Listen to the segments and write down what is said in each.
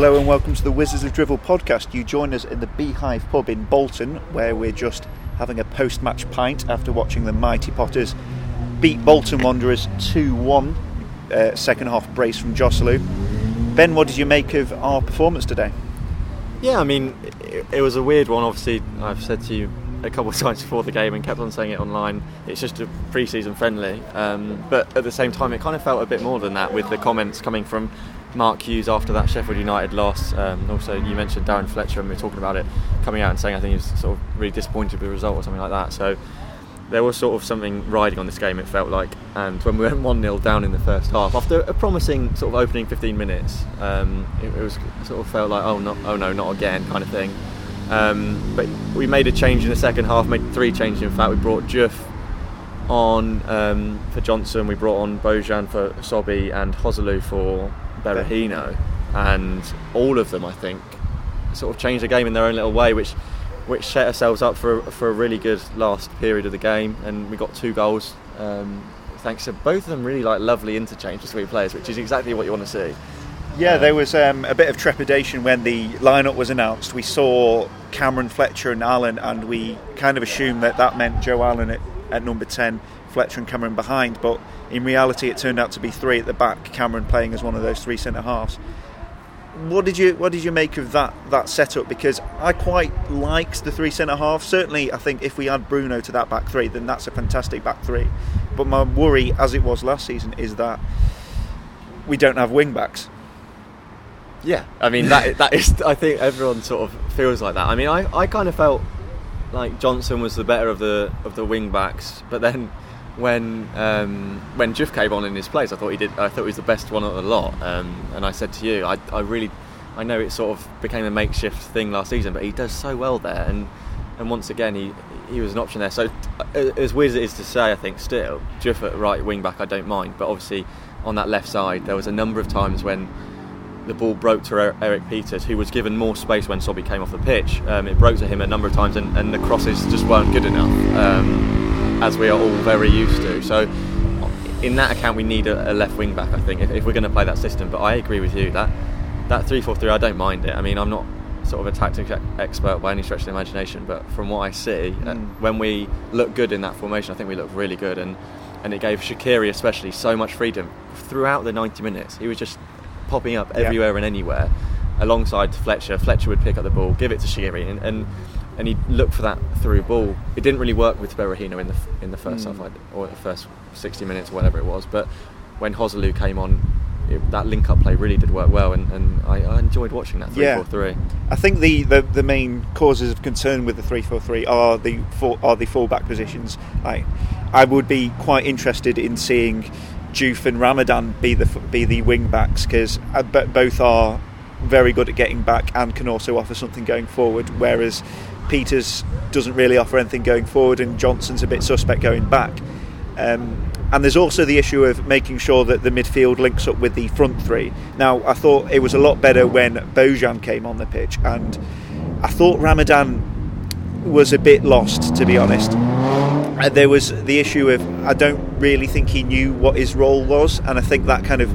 Hello and welcome to the Wizards of Drivel podcast. You join us in the Beehive pub in Bolton, where we're just having a post match pint after watching the Mighty Potters beat Bolton Wanderers 2 1, uh, second half brace from Joselu. Ben, what did you make of our performance today? Yeah, I mean, it, it was a weird one. Obviously, I've said to you a couple of times before the game and kept on saying it online. It's just a pre-season friendly, um, but at the same time, it kind of felt a bit more than that with the comments coming from Mark Hughes after that Sheffield United loss. Um, also, you mentioned Darren Fletcher, and we were talking about it, coming out and saying I think he was sort of really disappointed with the result or something like that. So there was sort of something riding on this game. It felt like, and when we went one 0 down in the first half, after a promising sort of opening 15 minutes, um, it, it, was sort of felt like oh no, oh no, not again kind of thing. Um, but we made a change in the second half. Made three changes. In fact, we brought Diouf on um, for Johnson. We brought on Bojan for Sobhi and Joselu for Berahino, and all of them, I think, sort of changed the game in their own little way, which which set ourselves up for for a really good last period of the game, and we got two goals. Um, thanks to both of them, really like lovely interchange between players, which is exactly what you want to see. Yeah, there was um, a bit of trepidation when the lineup was announced. We saw Cameron Fletcher and Allen, and we kind of assumed that that meant Joe Allen at, at number 10, Fletcher and Cameron behind. But in reality, it turned out to be three at the back, Cameron playing as one of those three centre halves. What did you what did you make of that that setup? Because I quite liked the three centre halves. Certainly, I think if we add Bruno to that back three, then that's a fantastic back three. But my worry, as it was last season, is that we don't have wing backs. Yeah, I mean that that is. I think everyone sort of feels like that. I mean, I, I kind of felt like Johnson was the better of the of the wing backs, but then when um, when Diouf came on in his place, I thought he did. I thought he was the best one of the lot. Um, and I said to you, I, I really, I know it sort of became a makeshift thing last season, but he does so well there. And and once again, he he was an option there. So as weird as it is to say, I think still Diouf at right wing back, I don't mind. But obviously on that left side, there was a number of times when the ball broke to Erik Pieters, who was given more space when Sobhi came off the pitch. Um, it broke to him a number of times, and, and the crosses just weren't good enough, um, as we are all very used to. So, in that account, we need a, a left wing back, I think, if, if we're going to play that system. But I agree with you that that three four three, I don't mind it. I mean, I'm not sort of a tactics expert by any stretch of the imagination, but from what I see, mm. uh, hmm. when we look good in that formation, I think we look really good, and and it gave Shaqiri especially so much freedom throughout the 90 minutes. He was just popping up everywhere yeah. and anywhere alongside Fletcher. Fletcher would pick up the ball, give it to Shaqiri, and, and and he looked for that through ball. It didn't really work with Berahino in the in the first mm. half or the first 60 minutes or whatever it was. But when Joselu came on, it, that link up play really did work well, and, and I, I, enjoyed watching that 3 yeah. 4 3. I think the, the, the, main causes of concern with the 3 4 3 are the full, are the fullback positions. I, I would be quite interested in seeing Diouf and Ramadan be the be the wing backs because uh, both are very good at getting back and can also offer something going forward. Whereas Pieters doesn't really offer anything going forward, and Johnson's a bit suspect going back. Um, and there's also the issue of making sure that the midfield links up with the front three. Now, I thought it was a lot better when Bojan came on the pitch, and I thought Ramadan was a bit lost, to be honest. Uh, there was the issue of I don't really think he knew what his role was, and I think that kind of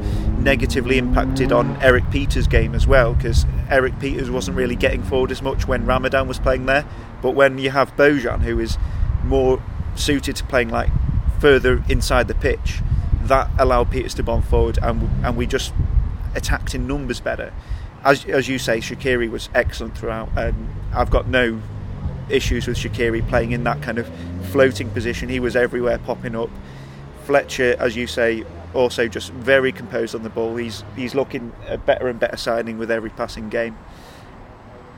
negatively impacted on Erik Pieters' game as well because Erik Pieters wasn't really getting forward as much when Ramadan was playing there. But when you have Bojan, who is more suited to playing like further inside the pitch, that allowed Pieters to bomb forward, and and we just attacked in numbers better. As, as you say, Shaqiri was excellent throughout, and I've got no issues with Shaqiri playing in that kind of floating position. He was everywhere popping up. Fletcher, as you say, also just very composed on the ball. He's he's looking a better and better signing with every passing game.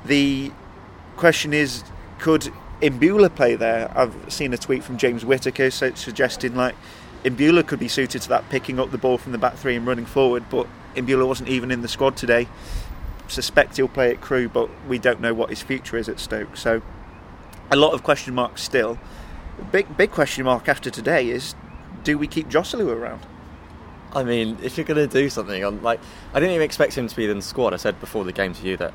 The question is, could Imbula play there? I've seen a tweet from James Whitaker suggesting like Imbula could be suited to that, picking up the ball from the back three and running forward. But Imbula wasn't even in the squad today. Suspect he'll play at Crewe, but we don't know what his future is at Stoke. So a lot of question marks still. Big big question mark after today is do we keep Joselu around? I mean, if you're going to do something on like, I didn't even expect him to be in the squad. I said before the game to you that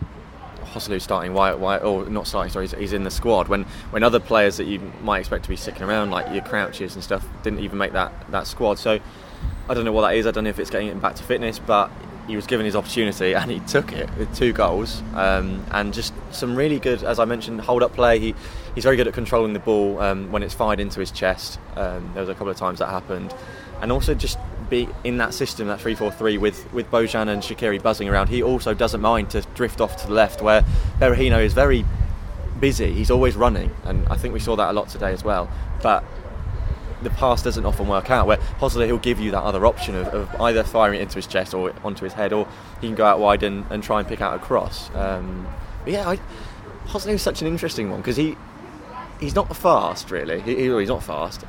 Joselu's starting. Why? Why? Or not starting? Sorry, he's, he's, in the squad. When when other players that you might expect to be sticking around, like your Crouches and stuff, didn't even make that that squad. So I don't know what that is. I don't know if it's getting him back to fitness, but he was given his opportunity and he took it with two goals um, and just some really good, as I mentioned, hold up play. He, he's very good at controlling the ball um, when it's fired into his chest. Um, there was a couple of times that happened, and also just be in that system, that three-four-three with with Bojan and Shaqiri buzzing around. He also doesn't mind to drift off to the left where Berahino is very busy. He's always running, and I think we saw that a lot today as well. But the pass doesn't often work out. Where Joselu he'll give you that other option of, of, either firing it into his chest or onto his head, or he can go out wide and, and try and pick out a cross. Um, but yeah, I, Joselu is such an interesting one because he he's not fast really. He, he's not fast.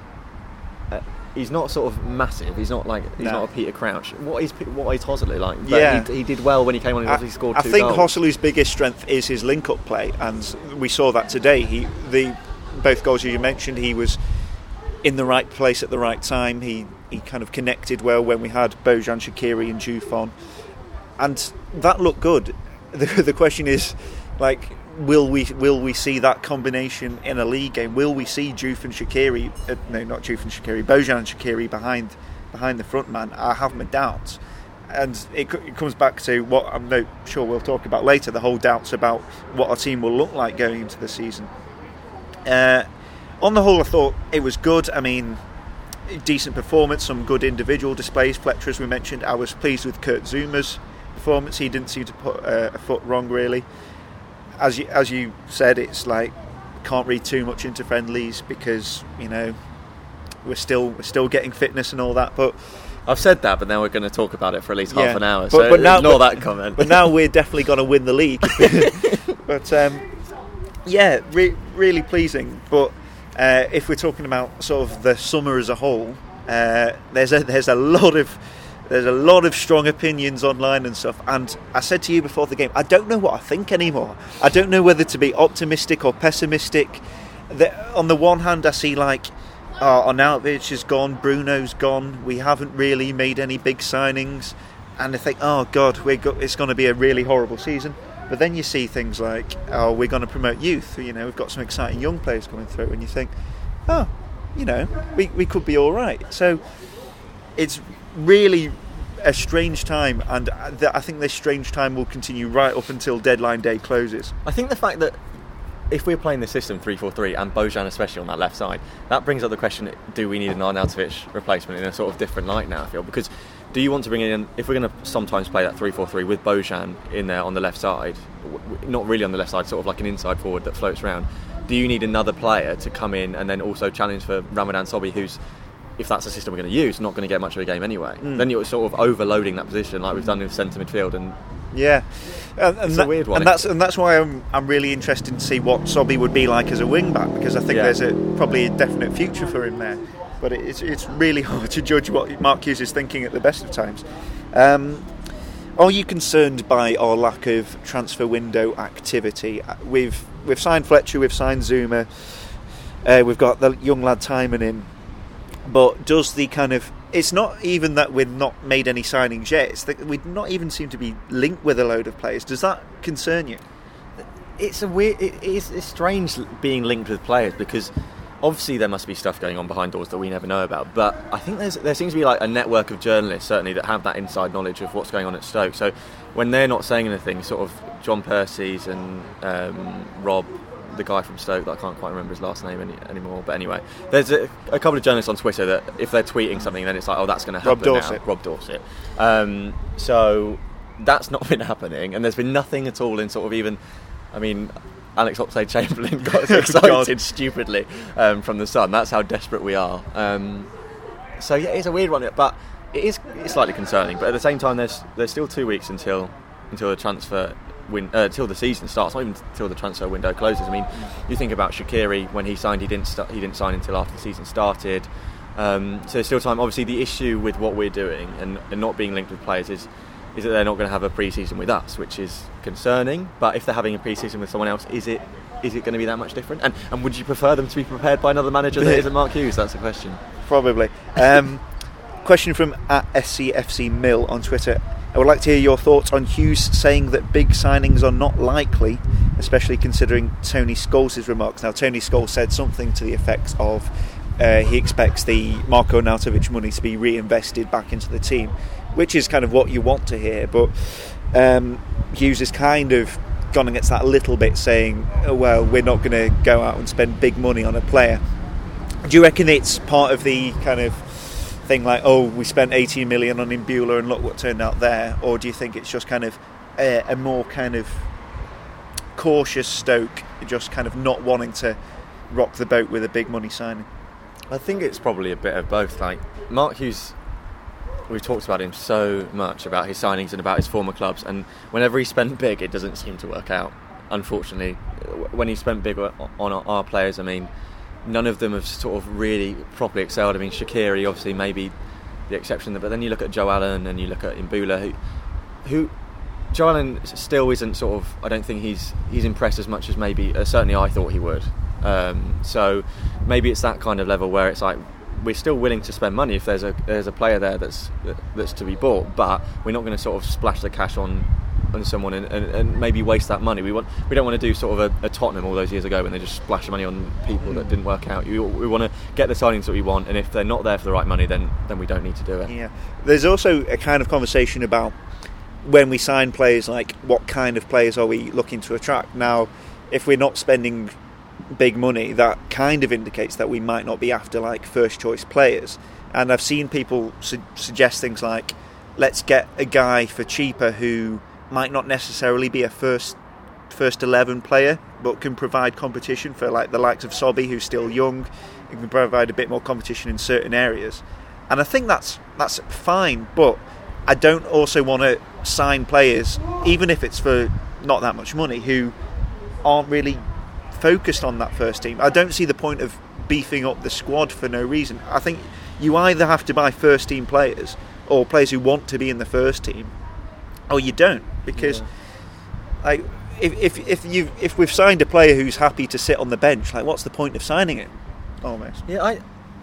He's not sort of massive. He's not like he's no. not a Peter Crouch. What is what is Joselu like? But yeah, he, he, did well when he came on. He scored. I think goals. Joselu's biggest strength is his link-up play, and we saw that today. He the both goals you mentioned, he was in the right place at the right time. He he kind of connected well when we had Bojan Shaqiri and Diouf and that looked good. The, the question is, like, will we will we see that combination in a league game? Will we see Diouf and Shaqiri? Uh, no, not Diouf and Shaqiri. Bojan and Shaqiri behind behind the front man. I have my doubts, and it, it comes back to what I'm not sure we'll talk about later. The whole doubts about what our team will look like going into the season. Uh, on the whole, I thought it was good. I mean, decent performance, some good individual displays. Fletcher, as we mentioned, I was pleased with Kurt Zouma's performance. He didn't seem to put uh, a foot wrong, really. As you, as you said, it's like can't read too much into friendlies because you know we're still we're still getting fitness and all that. But I've said that, but now we're going to talk about it for at least yeah, half an hour. But, so but now, ignore but, that comment. But now we're definitely going to win the league. but um, yeah, re- really pleasing. But uh, if we're talking about sort of the summer as a whole, uh, there's a there's a lot of there's a lot of strong opinions online and stuff. And I said to you before the game, I don't know what I think anymore. I don't know whether to be optimistic or pessimistic. The, on the one hand, I see like oh, Arnautovic is gone, Bruno's gone. We haven't really made any big signings, and I think, oh God, we're it's going to be a really horrible season. But then you see things like, oh, we're going to promote youth. You know, we've got some exciting young players coming through, and you think, oh, you know, we, we could be all right. So it's really a strange time, and I think this strange time will continue right up until deadline day closes. I think the fact that if we're playing the system 3-4-3 and Bojan especially on that left side, that brings up the question: Do we need an Arnautovic replacement in a sort of different light now? I feel because do you want to bring in if we're going to sometimes play that 3-4-3 with Bojan in there on the left side, not really on the left side, sort of like an inside forward that floats around. Do you need another player to come in and then also challenge for Ramadan Sobhi, who's if that's the system we're going to use, not going to get much of a game anyway. Mm. Then you're sort of overloading that position, like we've done in centre midfield, and yeah, and, and it's that, a weird one. And that's and that's why I'm I'm really interested to see what Sobhi would be like as a wing back because I think yeah. there's a probably a definite future for him there but it's, it's really hard to judge what Mark Hughes is thinking at the best of times. Um, are you concerned by our lack of transfer window activity? We've we've signed Fletcher, we've signed Zouma, uh, we've got the young lad Timon in, but does the kind of it's not even that we've not made any signings yet. It's that we not even seem to be linked with a load of players. Does that concern you? It's a weird. It, it's, it's strange being linked with players because obviously there must be stuff going on behind doors that we never know about. But I think there's there seems to be like a network of journalists certainly that have that inside knowledge of what's going on at Stoke. So when they're not saying anything, sort of John Percy's and um, Rob. The guy from Stoke, that I can't quite remember his last name any, anymore. But anyway, there's a, a, couple of journalists on Twitter that if they're tweeting something, then it's like, oh, that's going to happen. Rob Dorsett. Now. Rob Dorsett. Um, so that's not been happening, and there's been nothing at all in sort of even. I mean, Alex Oxlade Chamberlain got excited stupidly um, from the sun. That's how desperate we are. Um, so yeah, it's a weird one, but it is it's slightly concerning. But at the same time, there's there's still two weeks until until the transfer win uh, until the season starts. Not even until the transfer window closes. I mean, you think about Shaqiri when he signed, he didn't start, he didn't sign until after the season started. Um, so there's still time. Obviously, the issue with what we're doing and, and not being linked with players is is that they're not going to have a pre-season with us, which is concerning. But if they're having a pre-season with someone else, is it is it going to be that much different? And and would you prefer them to be prepared by another manager that isn't Mark Hughes? That's the question. Probably. Um, question from at SCFC Mill on Twitter. I would like to hear your thoughts on Hughes saying that big signings are not likely, especially considering Tony Scholes' remarks. Now, Tony Scholes said something to the effect of uh, he expects the Marko Arnautovic money to be reinvested back into the team which is kind of what you want to hear. But um, Hughes is kind of gone against that a little bit, saying, oh, "Well, we're not going to go out and spend big money on a player." Do you reckon it's part of the kind of thing like, "Oh, we spent 18 million on Imbula and look what turned out there," or do you think it's just kind of a, a more kind of cautious Stoke, just kind of not wanting to rock the boat with a big money signing? I think it's probably a bit of both. Like Mark Hughes, we've talked about him so much about his signings and about his former clubs, and whenever he spent big, it doesn't seem to work out. Unfortunately, when he spent big on our players, I mean, none of them have sort of really properly excelled. I mean, Shaqiri obviously maybe the exception, but then you look at Joe Allen and you look at Imbula, who, who Joe Allen still isn't sort of. I don't think he's he's impressed as much as maybe uh, certainly I thought he would. Um, so maybe it's that kind of level where it's like we're still willing to spend money if there's a there's a player there that's that's to be bought, but we're not going to sort of splash the cash on on someone and, and, and, maybe waste that money. We want we don't want to do sort of a, a, Tottenham all those years ago when they just splashed money on people that mm. didn't work out. we want to get the signings that we want, and if they're not there for the right money, then then we don't need to do it. Yeah, there's also a kind of conversation about when we sign players, like what kind of players are we looking to attract? Now, if we're not spending big money, that kind of indicates that we might not be after like first choice players. And I've seen people su- suggest things like, let's get a guy for cheaper who might not necessarily be a first first eleven player, but can provide competition for like the likes of Sobhi, who's still young, and can provide a bit more competition in certain areas. And I think that's that's fine, but I don't also want to sign players, even if it's for not that much money, who aren't really focused on that first team. I don't see the point of beefing up the squad for no reason. I think you either have to buy first team players or players who want to be in the first team, or you don't because, yeah. like, if if if you if we've signed a player who's happy to sit on the bench, like, what's the point of signing him? Almost. Yeah, I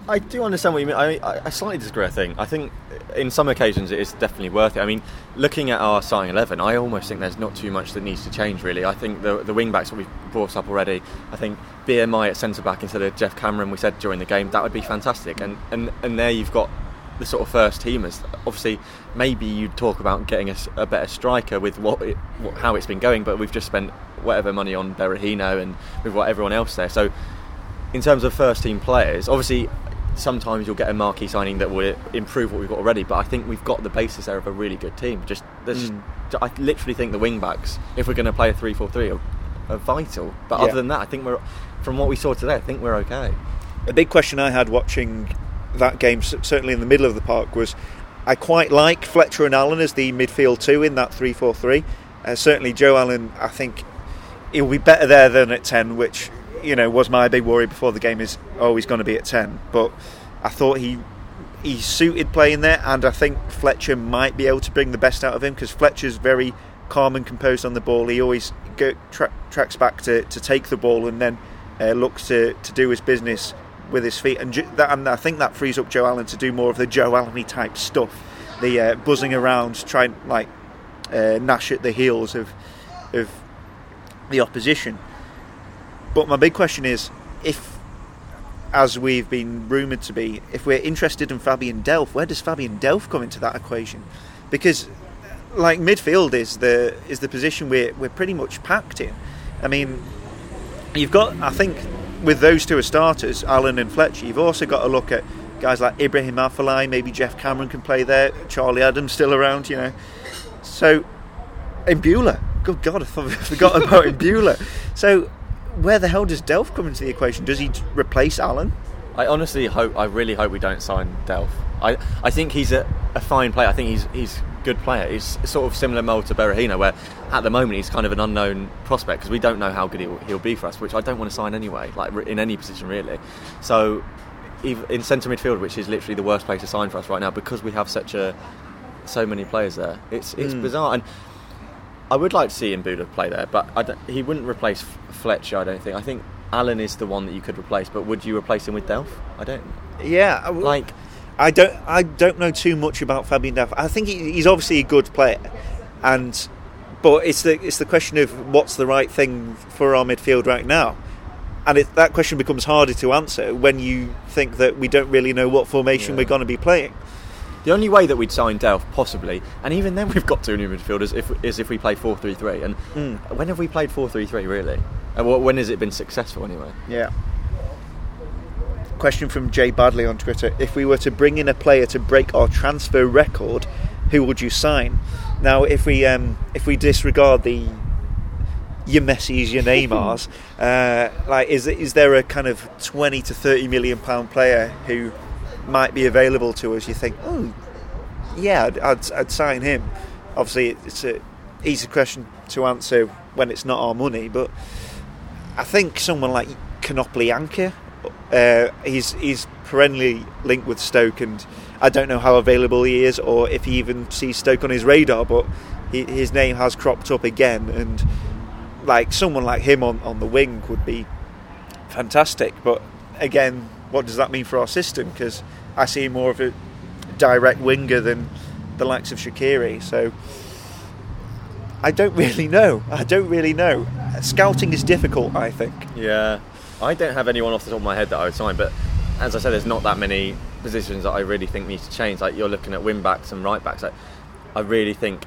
I do understand what you mean. I, I, slightly disagree. I think. I think in some occasions it is definitely worth it. I mean, looking at our starting eleven, I almost think there's not too much that needs to change. Really, I think the the wing backs that we've brought up already. I think BMI at centre back instead of Geoff Cameron. We said during the game that would be fantastic. And and and there you've got the sort of first teamers. Obviously, maybe you'd talk about getting a, a better striker with what, it, what, how it's been going, but we've just spent whatever money on Berahino and we've got everyone else there. So in terms of first team players, obviously sometimes you'll get a marquee signing that will improve what we've got already. But I think we've got the basis there of a really good team. Just, mm. just I literally think the wing backs, if we're going to play a three-four-three, are, are vital. But yeah. other than that, I think we're from what we saw today. I think we're okay. A big question I had watching that game, certainly in the middle of the park, was I quite like Fletcher and Allen as the midfield two in that three-four-three. Uh, certainly, Joe Allen, I think he'll be better there than at ten, which you know, was my big worry before the game is always going to be at 10. But I thought he he suited playing there, and I think Fletcher might be able to bring the best out of him because Fletcher's very calm and composed on the ball. He always go, tra- tracks back to, to take the ball and then uh, looks to, to do his business with his feet. And, that, and I think that frees up Joe Allen to do more of the Joe Allen type stuff, the uh, buzzing around, trying like uh, gnash at the heels of of the opposition. But my big question is if, as we've been rumoured to be, if we're interested in Fabian Delph, where does Fabian Delph come into that equation? Because like midfield is the is the position we're we're pretty much packed in. I mean, you've got I think with those two as starters, Allen and Fletcher, you've also got to look at guys like Ibrahim Afellay, maybe Geoff Cameron can play there, Charlie Adams still around, you know. So, Imbula, good God, I forgot about Imbula. So where the hell does Delph come into the equation? Does he replace Allen? I honestly hope, I really hope we don't sign Delph. I, I think he's a, a fine player. I think he's he's good player. He's sort of similar mold to Berahino, where at the moment he's kind of an unknown prospect because we don't know how good he'll, he'll be for us, which I don't want to sign anyway, like in any position really. So in centre midfield, which is literally the worst place to sign for us right now, because we have such a so many players there. It's it's mm. bizarre, and I would like to see Imbula play there, but he wouldn't replace Fletcher. I don't think. I think Allen is the one that you could replace, but would you replace him with Delph? I don't. Yeah, like I don't. I don't know too much about Fabian Delph. I think he, he's obviously a good player, and but it's the it's the question of what's the right thing for our midfield right now, and it, that question becomes harder to answer when you think that we don't really know what formation yeah. we're going to be playing. the only way that we'd sign Delph possibly, and even then we've got two new midfielders, if, is if we play four three three. And Mm. when have we played four three three really? And wh- when has it been successful anyway? Yeah. Question from Jay Badley on Twitter: If we were to bring in a player to break our transfer record, who would you sign? Now, if we um, if we disregard the your Messi's, your Neymars, uh, like is is there a kind of twenty to thirty million pound player who might be available to us? You think, oh, yeah, I'd, I'd, I'd sign him. Obviously, it's a easy question to answer when it's not our money, but I think someone like Canoply Anker, uh, he's he's perennially linked with Stoke, and I don't know how available he is or if he even sees Stoke on his radar, but he, his name has cropped up again, and like someone like him on, on the wing would be fantastic. But again, what does that mean for our system? Because I see more of a direct winger than the likes of Shaqiri, so. I don't really know. I don't really know. Scouting is difficult, I think. Yeah, I don't have anyone off the top of my head that I would sign, but as I said, there's not that many positions that I really think need to change. Like you're looking at wing backs and right backs. Like, I really think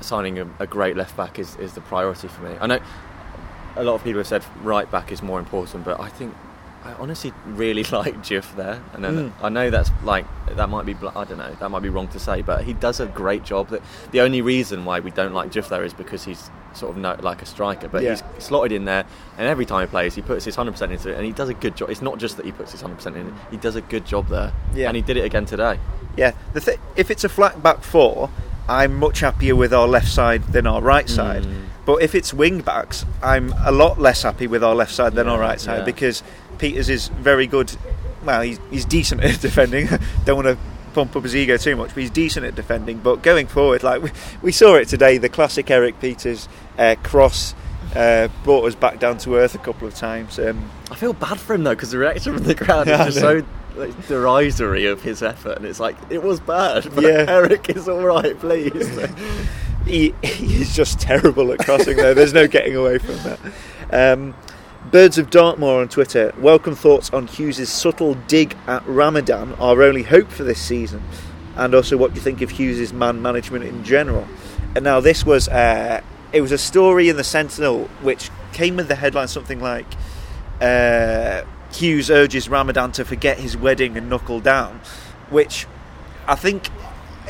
signing a, a great left back is, is the priority for me. I know a lot of people have said right back is more important, but I think I honestly really like Diouf there. And then Mm. I know that's like that might be I don't know that might be wrong to say, but he does a great job. That the only reason why we don't like Diouf there is because he's sort of no, like a striker, but Yeah. he's slotted in there, and every time he plays, he puts his hundred percent into it, and he does a good job. It's not just that he puts his hundred percent in; he does a good job there. Yeah. and he did it again today. Yeah, the th- if it's a flat back four, I'm much happier with our left side than our right side. Mm. But if it's wing backs, I'm a lot less happy with our left side than Yeah, our right side because Pieters is very good. Well, he's, he's decent at defending. Don't want to pump up his ego too much, but he's decent at defending. But going forward, like we, we saw it today, the classic Erik Pieters uh, cross uh, brought us back down to earth a couple of times. Um, I feel bad for him though because the reaction from the crowd Yeah, is just so like, derisory of his effort, and it's like it was bad, but Yeah. Eric is all right, please. he, he is just terrible at crossing though. There's no getting away from that. Um, Birds of Dartmoor on Twitter. Welcome thoughts on Hughes' subtle dig at Ramadan, our only hope for this season, and also what you think of Hughes' man management in general? And now this was uh, it was a story in the Sentinel which came with the headline something like uh, Hughes urges Ramadan to forget his wedding and knuckle down, which I think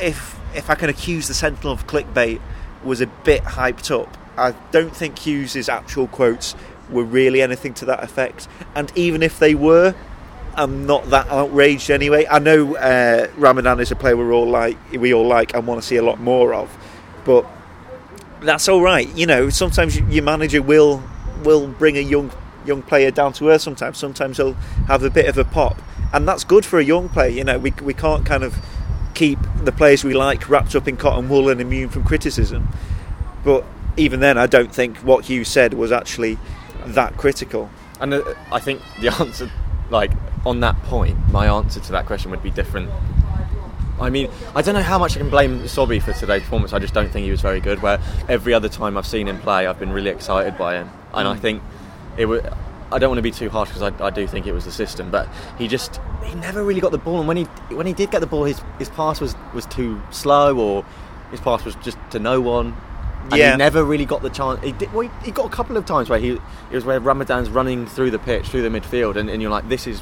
if if I can accuse the Sentinel of clickbait was a bit hyped up. I don't think Hughes's actual quotes were really anything to that effect, and even if they were, I'm not that outraged anyway. I know uh, Ramadan is a player we're all like, we all like, and want to see a lot more of, but that's all right. You know, sometimes your manager will will bring a young young player down to earth. Sometimes, sometimes he'll have a bit of a pop, and that's good for a young player. You know, we we can't kind of keep the players we like wrapped up in cotton wool and immune from criticism. But even then, I don't think what Hughes said was actually that critical. And uh, I think the answer, like on that point, my answer to that question would be different. I mean, I don't know how much I can blame Sobhi for today's performance. I just don't think he was very good. Where every other time I've seen him play, I've been really excited by him, and I Mm. think it was. I don't want to be too harsh because I, I do think it was the system, but he just he never really got the ball, and when he when he did get the ball, his his pass was was too slow, or his pass was just to no one. And Yeah. he never really got the chance. He, did, well, he, he got a couple of times where he it was where Ramadan's running through the pitch, through the midfield, and, and you're like, this is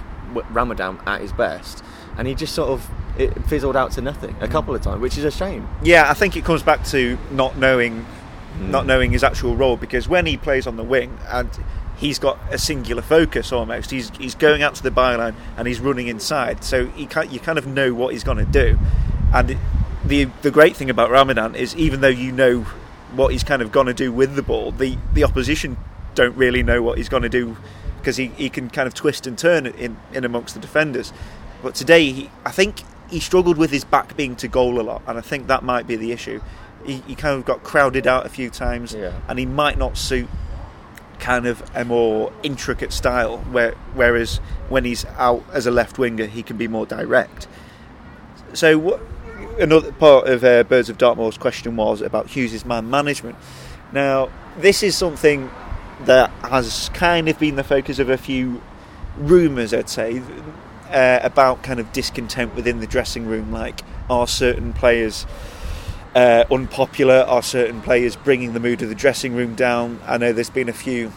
Ramadan at his best, and he just sort of it fizzled out to nothing a couple of times, which is a shame. Yeah, I think it comes back to not knowing, Mm. not knowing his actual role. Because when he plays on the wing and he's got a singular focus almost, he's he's going out to the byline and he's running inside. So he can you kind of know what he's going to do. And the the great thing about Ramadan is even though you know what he's kind of going to do with the ball, the the opposition don't really know what he's going to do because he, he can kind of twist and turn in, in amongst the defenders. But today, he, I think he struggled with his back being to goal a lot, and I think that might be the issue. He, he kind of got crowded out a few times, Yeah. and he might not suit kind of a more intricate style. Where, whereas when he's out as a left winger, he can be more direct. So what, another part of uh, Birds of Dartmoor's question was about Hughes's man management. Now this is something that has kind of been the focus of a few rumours, I'd say. uh, about kind of discontent within the dressing room. Like, are certain players uh, unpopular? Are certain players bringing the mood of the dressing room down? I know there's been a few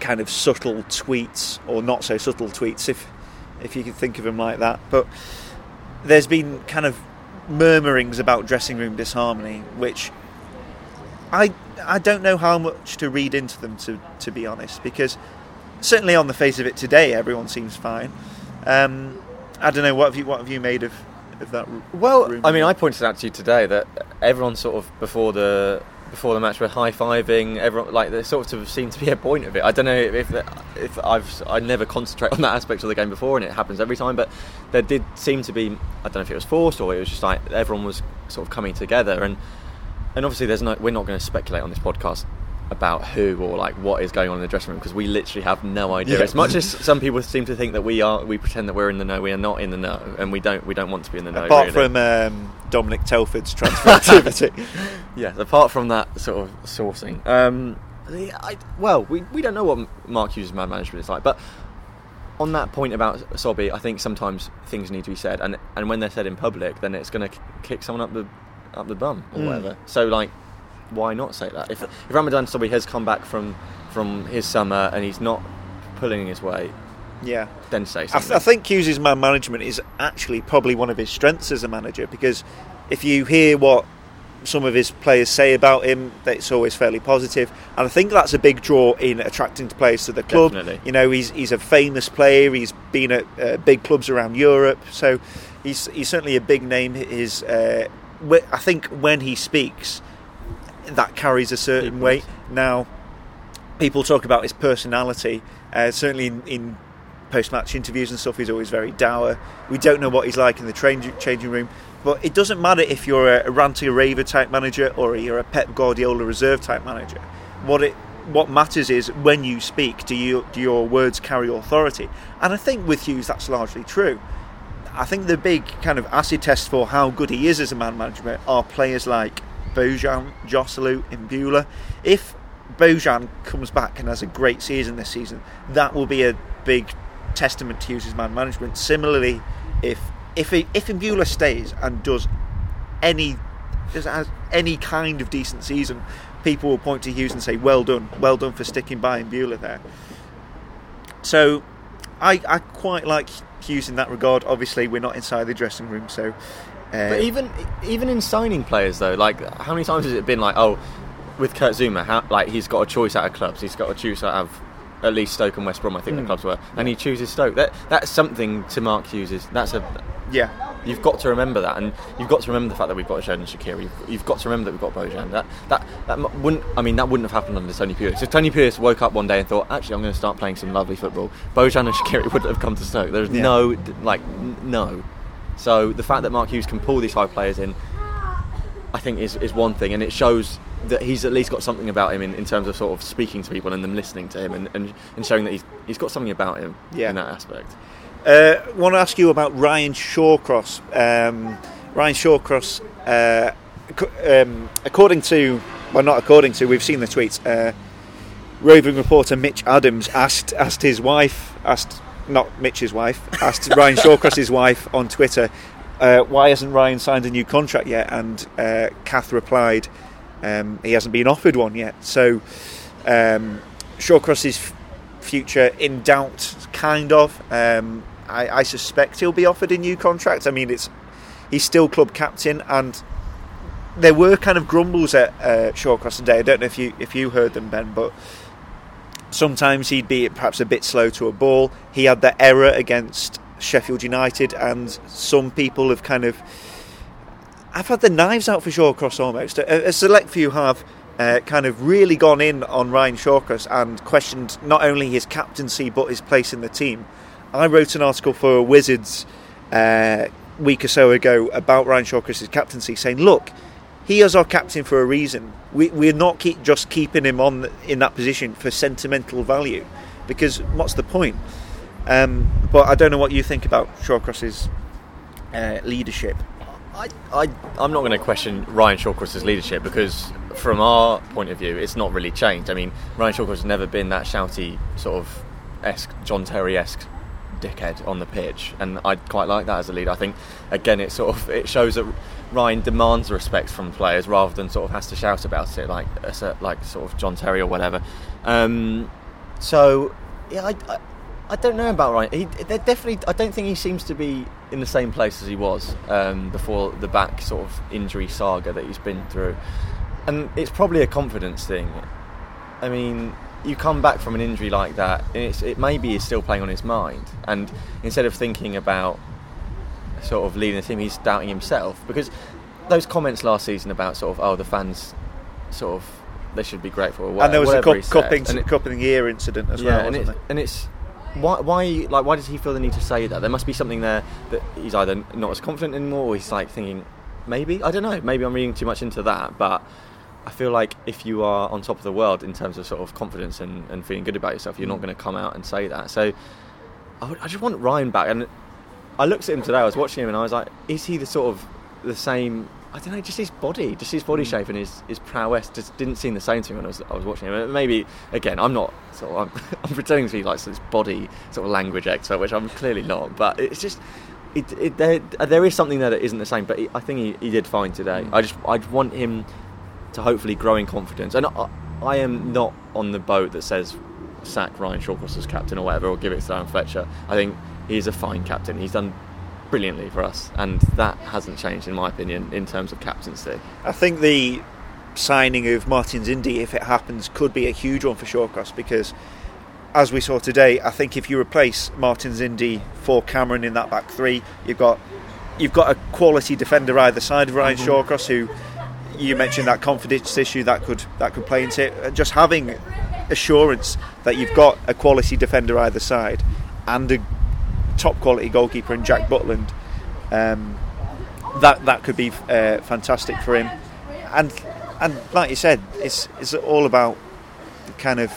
kind of subtle tweets, or not so subtle tweets, if if you can think of them like that. But there's been kind of murmurings about dressing room disharmony, which I I don't know how much to read into them to to be honest, because certainly on the face of it today, everyone seems fine. Um, I don't know what have you what have you made of of that? Well? I mean, I pointed out to you today that everyone sort of before the before the match were high fiving. Everyone like there sort of seemed to be a point of it. I don't know if if I've I never concentrate on that aspect of the game before, and it happens every time. But there did seem to be I don't know if it was forced or it was just like everyone was sort of coming together and and obviously there's no we're not going to speculate on this podcast about who or like what is going on in the dressing room because we literally have no idea. Yeah. As much as some people seem to think that we are, we pretend that we're in the know. We are not in the know, and we don't we don't want to be in the know. apart really. from um, Dominic Telford's transfer activity. Yeah, apart from that sort of sourcing. Um, I, well, we, we don't know what Mark Hughes' man management is like, but on that point about Sobhi, I think sometimes things need to be said, and and when they're said in public, then it's going to kick someone up the up the bum or Mm. whatever. So like, why not say that? If if Ramadan Sobhi has come back from from his summer and he's not pulling his weight, yeah. then say I, something. th- I think Hughes' man management is actually probably one of his strengths as a manager because if you hear what some of his players say about him, that it's always fairly positive, and I think that's a big draw in attracting players to the club. Definitely. You know, he's he's a famous player. He's been at uh, big clubs around Europe, so he's he's certainly a big name. His uh, I think when he speaks, that carries a certain weight. Now, people talk about his personality. Uh, certainly in, in post-match interviews and stuff, he's always very dour. We don't know what he's like in the train, changing room, but it doesn't matter if you're a, a ranty raver type manager or you're a Pep Guardiola reserve type manager. What it what matters is when you speak, do you do your words carry authority? And I think with Hughes, that's largely true. I think the big kind of acid test for how good he is as a man manager are players like Bojan, Joselu, Imbula. If Bojan comes back and has a great season this season, that will be a big testament to Hughes' man management. Similarly, if if if Imbula stays and does any just has any kind of decent season, people will point to Hughes and say, "Well done, well done for sticking by Imbula there." So, I I quite like Hughes in that regard. Obviously, we're not inside the dressing room, so. Uh, But even even in signing players though, like how many times has it been like, oh, with Kurt Zouma, how, like he's got a choice out of clubs. He's got a choice out of at least Stoke and West Brom. I think the Mm. clubs were, and he chooses Stoke. That that's something to Mark Hughes. That's a yeah, you've got to remember that, and you've got to remember the fact that we've got Xherdan Shaqiri. You've, you've got to remember that we've got Bojan. That that that wouldn't. I mean, that wouldn't have happened under Tony Pulis. If Tony Pulis woke up one day and thought, actually, I'm going to start playing some lovely football, Bojan and Shaqiri wouldn't have come to Stoke. There's Yeah. no like n- no. So the fact that Mark Hughes can pull these five players in, I think is, is one thing, and it shows that he's at least got something about him in, in terms of sort of speaking to people and them listening to him, and, and, and showing that he's he's got something about him Yeah. in that aspect. Uh, want to ask you about Ryan Shawcross. Um, Ryan Shawcross, uh, um, according to, well, not according to, we've seen the tweets. Uh, roving reporter Mitch Adams asked asked his wife, asked not Mitch's wife, asked Ryan Shawcross's wife on Twitter, uh, why hasn't Ryan signed a new contract yet? And uh, Kath replied, um, he hasn't been offered one yet. So um, Shawcross's f- future in doubt, kind of. Um, I, I suspect he'll be offered a new contract. I mean, it's he's still club captain, and there were kind of grumbles at uh, Shawcross today. I don't know if you if you heard them, Ben, but sometimes he'd be perhaps a bit slow to a ball. He had that error against Sheffield United, and some people have kind of. I've had the knives out for Shawcross almost. A, a select few have uh, kind of really gone in on Ryan Shawcross and questioned not only his captaincy but his place in the team. I wrote an article for Wizards uh, a week or so ago about Ryan Shawcross's captaincy, saying, "Look, he is our captain for a reason. We, we're not keep, just keeping him on in that position for sentimental value, because what's the point?" Um, but I don't know what you think about Shawcross's uh, leadership. I, I, I'm not going to question Ryan Shawcross's leadership because, from our point of view, it's not really changed. I mean, Ryan Shawcross has never been that shouty, sort of esque, John Terry esque dickhead on the pitch, and I quite like that as a leader. I think again, it sort of it shows that Ryan demands respect from players rather than sort of has to shout about it like like sort of John Terry or whatever. Um, so yeah, I, I, I don't know about Ryan. He definitely. I don't think he seems to be in the same place as he was um, before the back sort of injury saga that he's been through, and it's probably a confidence thing. I mean, you come back from an injury like that, and it's, it maybe is still playing on his mind. And instead of thinking about sort of leading the team, he's doubting himself because those comments last season about sort of oh the fans sort of they should be grateful. Whatever, and there was a cup, cupping, and it, cup of the year incident as yeah, well, and, it, and it's why, why, like, why does he feel the need to say that? There must be something there that he's either not as confident anymore, or he's like thinking, maybe I don't know, maybe I'm reading too much into that, but I feel like if you are on top of the world in terms of sort of confidence and, and feeling good about yourself, you're not mm. going to come out and say that. So I, would, I, just want Ryan back. And I looked at him today. I was watching him, and I was like, is he the sort of the same? I don't know, just his body, just his body mm. shape and his, his prowess just didn't seem the same to me when I was, I was watching him. Maybe again, I'm not sort of, I'm, I'm pretending to be like this body sort of language expert, which I'm clearly not. But it's just it, it, there, there is something there that isn't the same, but he, I think he, he, did fine today. Mm. I just I want him to hopefully grow in confidence. And I, I am not on the boat that says sack Ryan Shawcross as captain or whatever, or give it to Darren Fletcher. I think he's a fine captain. He's done brilliantly for us, and that hasn't changed, in my opinion, in terms of captaincy. I think the signing of Martins Indi, if it happens, could be a huge one for Shawcross because, as we saw today, I think if you replace Martins Indi for Cameron in that back three, you've got you've got a quality defender either side of Ryan mm-hmm. Shawcross who you mentioned that confidence issue that could that could play into it. Just having assurance that you've got a quality defender either side and a top quality goalkeeper in Jack Butland, um, that that could be uh, fantastic for him. And and like you said, it's it's all about kind of.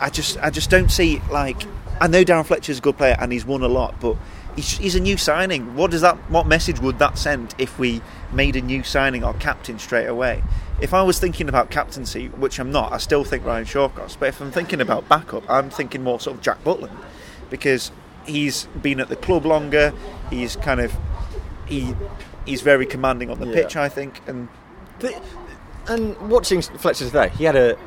I just I just don't see like I know Darren Fletcher's a good player and he's won a lot, but he's, he's a new signing. What does that? What message would that send if we made a new signing or captain straight away? If I was thinking about captaincy, which I'm not, I still think Ryan Shawcross. But if I'm thinking about backup, I'm thinking more sort of Jack Butland because he's been at the club longer. He's kind of he he's very commanding on the yeah. pitch, I think. And the, and watching Fletcher today, he had a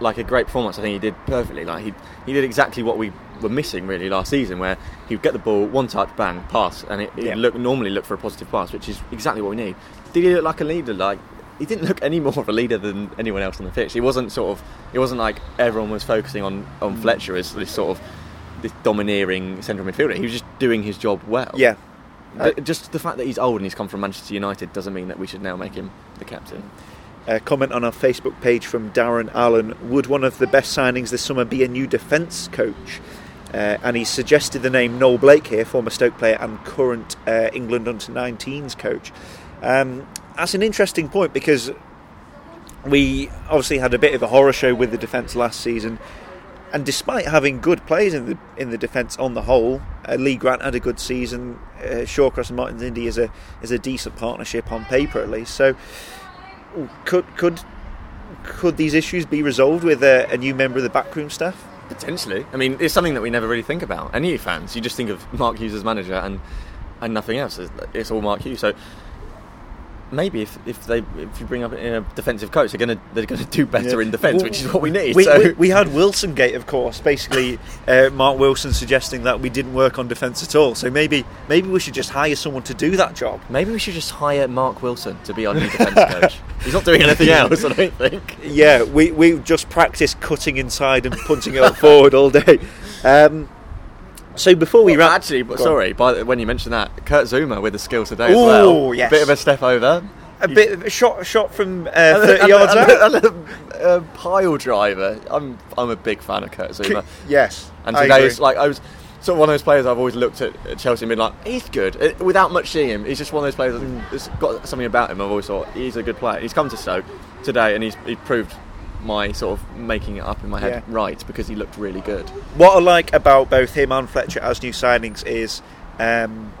like a great performance. I think he did perfectly. Like he he did exactly what we were missing really last season, where he'd get the ball, one touch, bang, pass, and it, it yeah. look normally look for a positive pass, which is exactly what we need. Did he look like a leader? Like he didn't look any more of a leader than anyone else on the pitch. He wasn't sort of. It wasn't like everyone was focusing on on mm. Fletcher as this sort of this domineering central midfielder. He was just doing his job well. Yeah. Uh, just the fact that he's old and he's come from Manchester United doesn't mean that we should now make him the captain. A comment on our Facebook page from Darren Allen. Would one of the best signings this summer be a new defence coach? Uh, and he suggested the name Noel Blake here, former Stoke player and current uh, England under 19s coach. Um, that's an interesting point because we obviously had a bit of a horror show with the defence last season, and despite having good players in the in the defence on the whole, uh, Lee Grant had a good season. Uh, Shawcross and Martins Indi is a is a decent partnership on paper at least. So could could could these issues be resolved with a, a new member of the backroom staff? Potentially. I mean, it's something that we never really think about. Any fans, you just think of Mark Hughes as manager and and nothing else. It's all Mark Hughes. So maybe if, if they if you bring up a defensive coach, they're gonna they're gonna do better yeah. in defence, well, which is what we need. We, so. we, we had Wilson Gate, of course. Basically, uh, Marc Wilson suggesting that we didn't work on defence at all. So maybe maybe we should just hire someone to do that job. Maybe we should just hire Marc Wilson to be our new defence coach. He's not doing anything else, I don't think. Yeah, we we just practice cutting inside and punting it up forward all day. Um, so before we well, wrap, actually, but sorry, by, when you mentioned that, Kurt Zouma with the skill today Ooh, as well. Yes. A bit of a step over. A bit of a shot, shot from uh, thirty yards out. A, a, pile driver. I'm, I'm a big fan of Kurt Zouma. Yes, and today is like I was sort of one of those players I've always looked at, at Chelsea and been like, he's good. It, uh, without much seeing him, he's just one of those players that's got something about him. I've always thought he's a good player. He's come to Stoke today, and he's, he's proved my sort of making it up in my head yeah. right because he looked really good. What I like about both him and Fletcher as new signings is um,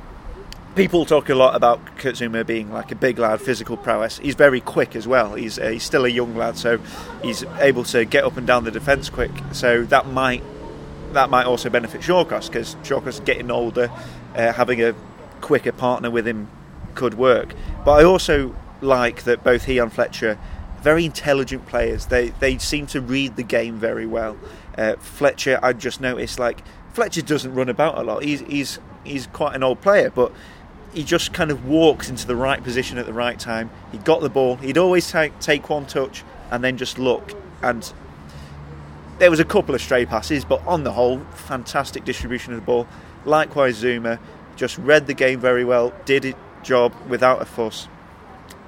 people talk a lot about Kurt Zouma being like a big lad, physical prowess. He's very quick as well. He's uh, he's still a young lad, so he's able to get up and down the defence quick. So that might that might also benefit Shawcross because Shawcross getting older, uh, having a quicker partner with him could work. But I also like that both he and Fletcher very intelligent players. They they seem to read the game very well. Uh, Fletcher, I just noticed like Fletcher doesn't run about a lot. He's he's he's quite an old player, but he just kind of walks into the right position at the right time. He got the ball. He'd always take take one touch and then just look. And there was a couple of stray passes, but on the whole, fantastic distribution of the ball. Likewise, Zouma just read the game very well, did his job without a fuss.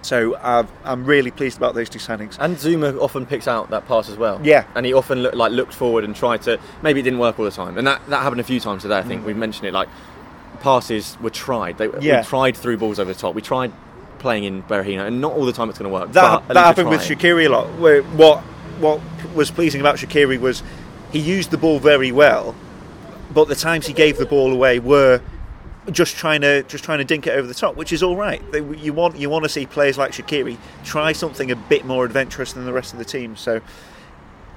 So uh, I'm really pleased about those two signings. And Zouma often picks out that pass as well. Yeah. and he often look, like looked forward and tried to. Maybe it didn't work all the time, and that, that happened a few times today. I think Mm. we mentioned it. Like passes were tried. They, Yeah. We tried through balls over the top. We tried playing in Berahino, and not all the time it's going to work. That, that happened with. Shaqiri a lot. Where what what was pleasing about Shaqiri was he used the ball very well, but the times he gave the ball away were just trying to just trying to dink it over the top, which is all right. They, you want you want to see players like Shaqiri try something a bit more adventurous than the rest of the team. So.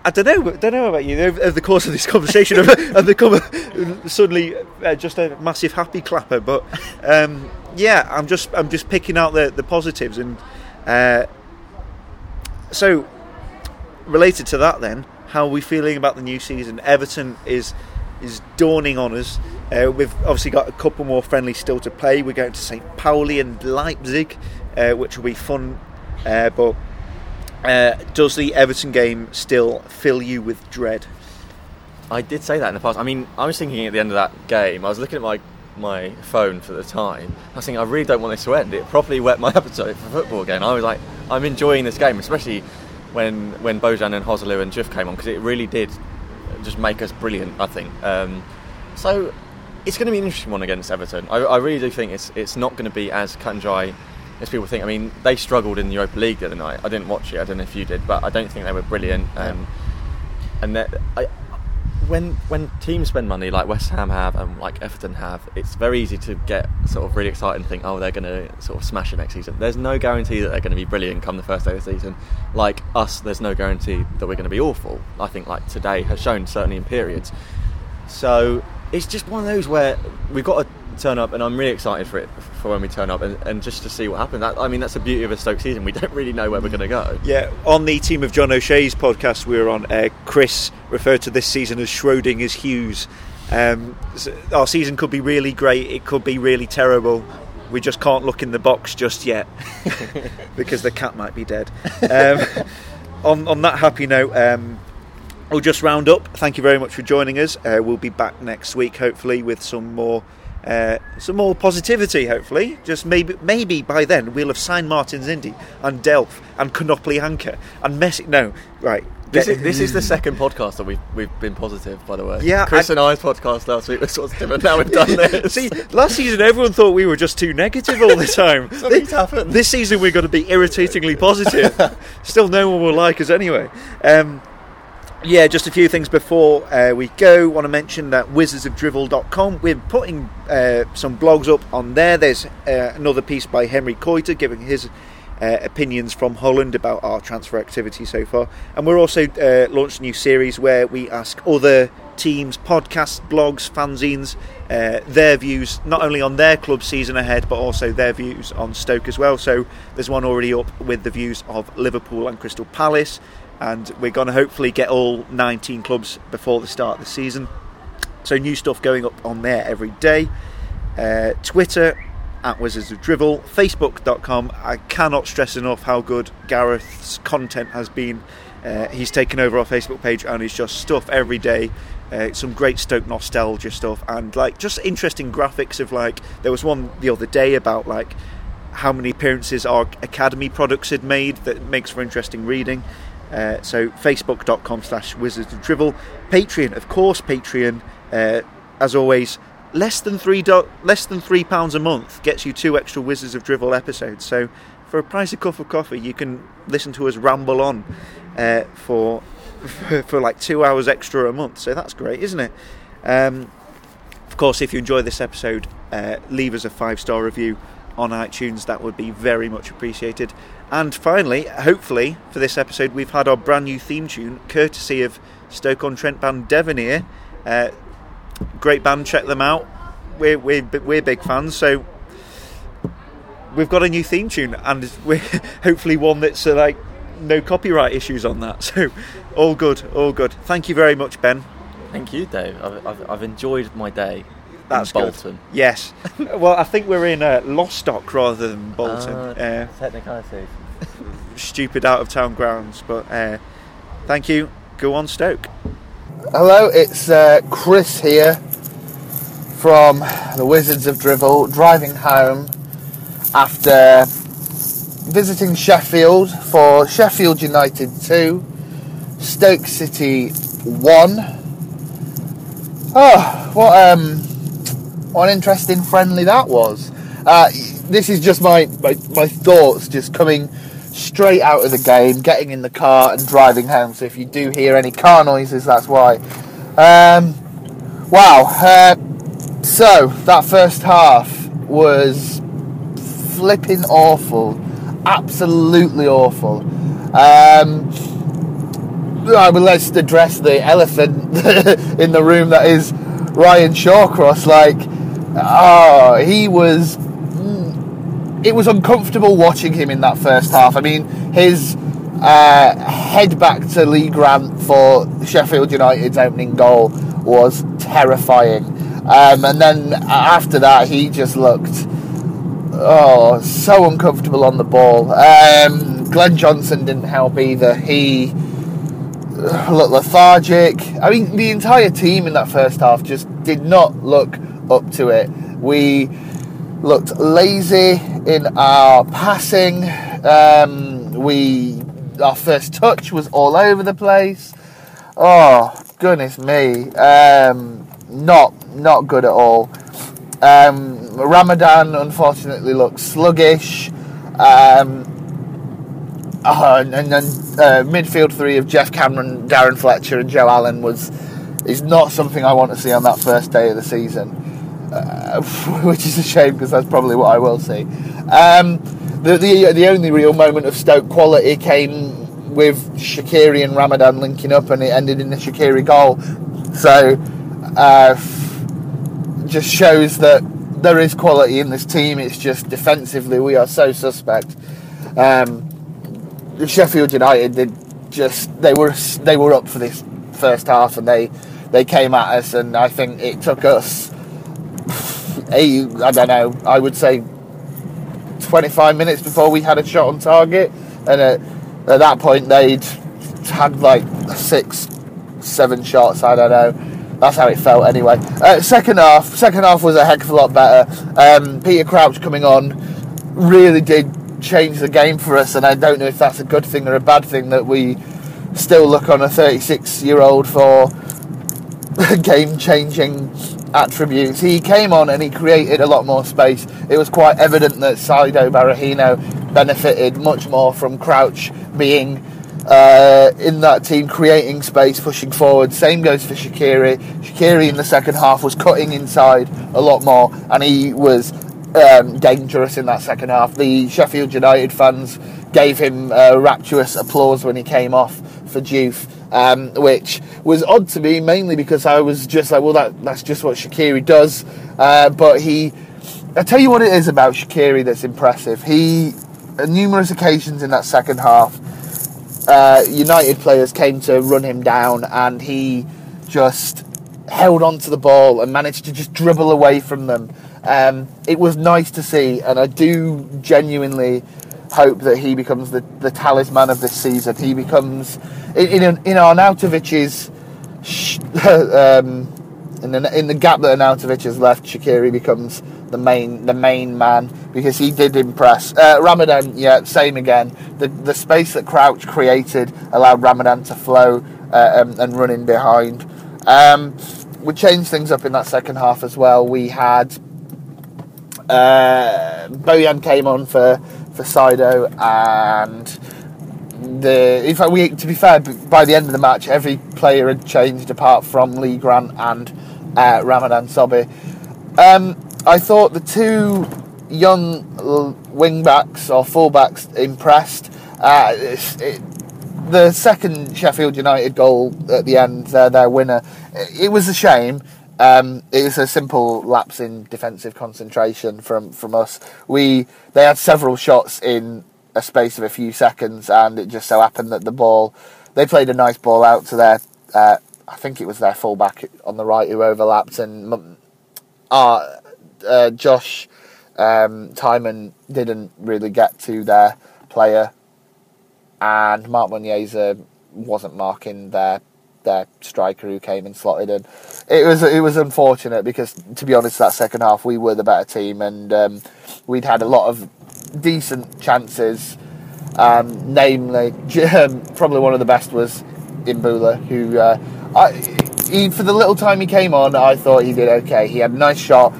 I don't know. Don't know about you. Over the course of this conversation, I've, become suddenly uh, just a massive happy clapper. But um, yeah, I'm just I'm just picking out the, the positives, and uh, so related to that, then, how are we feeling about the new season? Everton is is dawning on us. Uh, we've obviously got a couple more friendlies still to play. We're going to St. Pauli and Leipzig, uh, which will be fun. Uh, but uh, does the Everton game still fill you with dread? I did say that in the past. I mean, I was thinking at the end of that game, I was looking at my my phone for the time. I was thinking, I really don't want this to end. It properly whet my appetite for football again. I was like, I'm enjoying this game, especially when when Bojan and Joselu and Jif came on because it really did just make us brilliant. I think. Um, so it's going to be an interesting one against Everton. I, I really do think it's it's not going to be as cut and dry as people think. I mean, they struggled in the Europa League the other night. I didn't watch it. I don't know if you did, but I don't think they were brilliant. Um, and that, I, when when teams spend money like West Ham have and like Everton have, it's very easy to get sort of really excited and think, oh, they're going to sort of smash it next season. There's no guarantee that they're going to be brilliant come the first day of the season. Like us, there's no guarantee that we're going to be awful. I think like today has shown certainly in periods. So it's just one of those where we've got to turn up, and I'm really excited for it for when we turn up and, and just to see what happens. I mean, that's the beauty of a Stoke season. We don't really know where we're going to go. Yeah, on the team of John O'Shea's podcast we were on, uh, Chris referred to this season as Schrodinger's Hughes. Um, our season could be really great, it could be really terrible. We just can't look in the box just yet because the cat might be dead. Um, on, on that happy note, um, we'll just round up. Thank you very much for joining us. Uh, we'll be back next week, hopefully, with some more. Uh, some more positivity, hopefully. Just maybe, maybe by then we'll have signed Martins Indi and Delph and Konoplyanka and Messi. No, right. This is, this is the second podcast that we've we've been positive, by the way. Yeah, Chris I- and I's podcast last week was positive, and now we've done this. See, last season everyone thought we were just too negative all the time. Something's happened. This season we're going to be irritatingly positive. Still, no one will like us anyway. Um, yeah, just a few things before uh, we go. Want to mention that wizardsofdrivel.com. We're putting uh, some blogs up on there. There's uh, another piece by Henry Coiter giving his uh, opinions from Holland about our transfer activity so far. And we're also uh, launched a new series where we ask other teams, podcasts, blogs, fanzines, uh, their views not only on their club season ahead, but also their views on Stoke as well. So there's one already up with the views of Liverpool and Crystal Palace, and we're going to hopefully get all 19 clubs before the start of the season. So new stuff going up on there every day. Uh, Twitter at Wizards of Drivel, Facebook.com. I cannot stress enough how good Gareth's content has been. Uh, he's taken over our Facebook page and it's just stuff every day. Uh, some great Stoke nostalgia stuff and like just interesting graphics of like there was one the other day about like how many appearances our academy products had made that makes for interesting reading. Uh, so facebook.com slash wizards of drivel patreon of course patreon uh, as always less than three do- less than three pounds a month gets you two extra wizards of drivel episodes so for a price of a cup of coffee you can listen to us ramble on uh, for, for for like two hours extra a month so that's great isn't it um, of course, if you enjoy this episode, uh, leave us a five star review on iTunes. That would be very much appreciated. And finally, hopefully, for this episode, we've had our brand new theme tune, courtesy of Stoke on Trent band Divenire. Uh, great band, check them out. We're, we're, we're big fans, so we've got a new theme tune, and we're hopefully one that's uh, like no copyright issues on that. So all good, all good. Thank you very much, Ben. Thank you, Dave. I've, I've, I've enjoyed my day. That's in good. Bolton. Yes. well, I think we're in uh, Lostock rather than Bolton. Uh, Uh, technicalities. stupid out of town grounds, but uh, thank you. Go on, Stoke. Hello, it's uh, Chris here from the Wizards of Drivel, driving home after visiting Sheffield for Sheffield United 2, Stoke City 1. Oh, what um, what an interesting friendly that was. Uh, this is just my, my, my thoughts just coming straight out of the game, getting in the car and driving home. So if you do hear any car noises, that's why. Um, wow. Uh, so that first half was flipping awful, absolutely awful. Um, I mean, let's address the elephant in the room that is Ryan Shawcross. Like, oh, he was. It was uncomfortable watching him in that first half. I mean, his uh, head back to Lee Grant for Sheffield United's opening goal was terrifying. Um, and then after that, he just looked oh so uncomfortable on the ball. Um, Glenn Johnson didn't help either. He looked lethargic. I mean, the entire team in that first half just did not look up to it. We looked lazy in our passing. Um, we our first touch was all over the place. Oh goodness me, um, not not good at all. Um, Ramadan unfortunately looked sluggish. Um, uh, and then uh, midfield three of Geoff Cameron, Darren Fletcher, and Joe Allen was is not something I want to see on that first day of the season, uh, which is a shame because that's probably what I will see. Um, the, the the only real moment of Stoke quality came with Shaqiri and Ramadan linking up, and it ended in a Shaqiri goal. So, uh, just shows that there is quality in this team. It's just defensively we are so suspect. Um, Sheffield United did just they were they were up for this first half and they they came at us and I think it took us a I don't know I would say 25 minutes before we had a shot on target and at, at that point they'd had like six seven shots I don't know. That's how it felt anyway. Uh, second half second half was a heck of a lot better. Um, Peter Crouch coming on really did change the game for us, and I don't know if that's a good thing or a bad thing that we still look on a 36 year old for game changing attributes. He came on and he created a lot more space. It was quite evident that Saido Berahino benefited much more from Crouch being uh, in that team, creating space, pushing forward. Same goes for Shaqiri. Shaqiri in the second half was cutting inside a lot more, and he was um, dangerous in that second half. The Sheffield United fans gave him uh, rapturous applause when he came off for Juve, um, which was odd to me, mainly because I was just like, well, that, that's just what Shaqiri does. Uh, but he, I tell you what it is about Shaqiri that's impressive. He, on numerous occasions in that second half, uh, United players came to run him down, and he just held on to the ball and managed to just dribble away from them. Um, it was nice to see, and I do genuinely hope that he becomes the, the talisman of this season. He becomes in in, in Arnautovic's sh- um, in the in the gap that Arnautovic has left. Shaqiri becomes the main the main man because he did impress. Uh, Ramadan, yeah, same again. The the space that Crouch created allowed Ramadan to flow uh, um, and run in behind. Um, we changed things up in that second half as well. We had uh, Bojan came on for for Saido, and the in fact we to be fair, by the end of the match, every player had changed apart from Lee Grant and uh, Ramadan Sobhi. Um, I thought the two young wing backs or full backs impressed. Uh, it's- it, the second Sheffield United goal at the end, uh, their winner, it was a shame. Um, it was a simple lapse in defensive concentration from, from us. We they had several shots in a space of a few seconds, and it just so happened that the ball they played a nice ball out to their uh, I think it was their fullback on the right who overlapped, and uh, uh, Josh um, Tymon didn't really get to their player, and Marc Muniesa wasn't marking their their striker who came and slotted in. It was it was unfortunate because to be honest, that second half we were the better team and um, we'd had a lot of decent chances. Um, namely, um, probably one of the best was Imbula, who uh, I, he, for the little time he came on, I thought he did okay. He had a nice shot.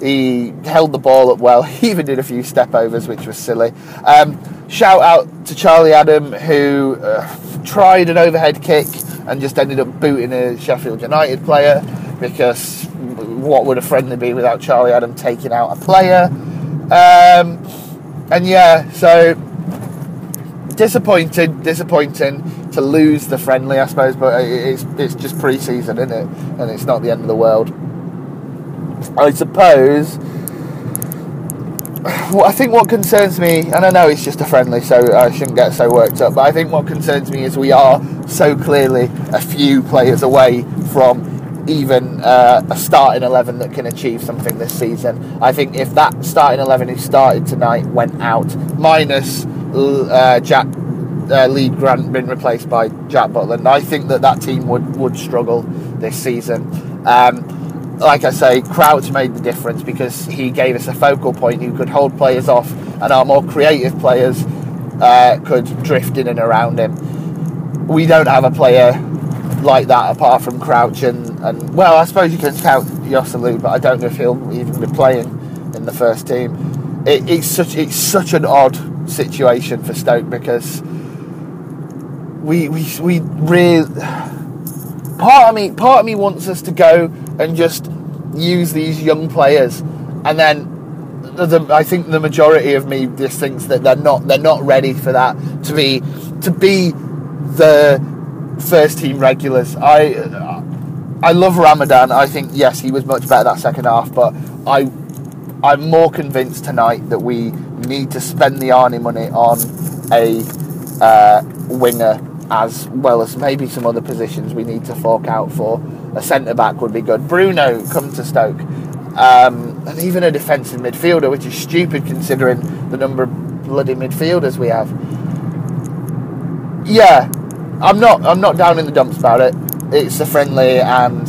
He held the ball up well. He even did a few step overs, which was silly. Um, shout out to Charlie Adam, who uh, tried an overhead kick and just ended up booting a Sheffield United player because what would a friendly be without Charlie Adam taking out a player? Um, and yeah, so disappointed, disappointing to lose the friendly, I suppose. But it's it's just pre-season, isn't it? And it's not the end of the world. I suppose. I think what concerns me, and I know it's just a friendly, so I shouldn't get so worked up. But I think what concerns me is we are so clearly a few players away from even uh, a starting 11 that can achieve something this season. I think if that starting 11 who started tonight went out, minus uh, Jack uh, Lee Grant been replaced by Jack Butland, I think that that team would, would struggle this season. Um, like I say, Crouch made the difference because he gave us a focal point who could hold players off, and our more creative players uh, could drift in and around him. We don't have a player like that apart from Crouch and, and well, I suppose you can count Joselu, but I don't know if he'll even be playing in the first team. It, it's such it's such an odd situation for Stoke because we we we really part of me part of me wants us to go and just use these young players, and then the, I think the majority of me just thinks that they're not they're not ready for that to be to be the first team regulars. I I love Ramadan. I think yes, he was much better that second half, but I I'm more convinced tonight that we need to spend the Arnie money on a uh, winger as well as maybe some other positions we need to fork out for. A centre back would be good. Bruno come to Stoke, um, and even a defensive midfielder, which is stupid considering the number of bloody midfielders we have. Yeah, I'm not. I'm not down in the dumps about it. It's a friendly, and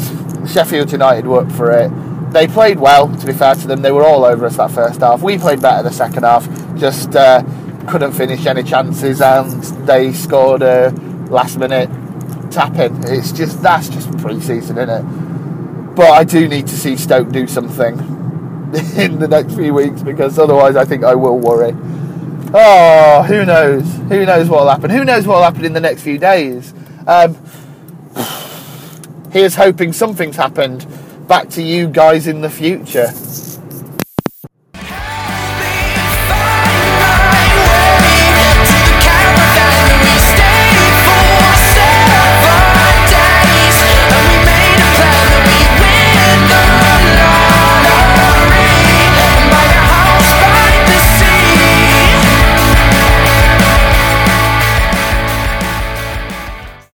Sheffield United worked for it. They played well. To be fair to them, they were all over us that first half. We played better the second half. Just uh, couldn't finish any chances, and they scored a last minute tap in. It's just that's just pre-season, isn't it? But I do need to see Stoke do something in the next few weeks because otherwise, I think I will worry. Oh, who knows? Who knows what will happen? Who knows what will happen in the next few days? Um, here's hoping something's happened. Back to you guys in the future.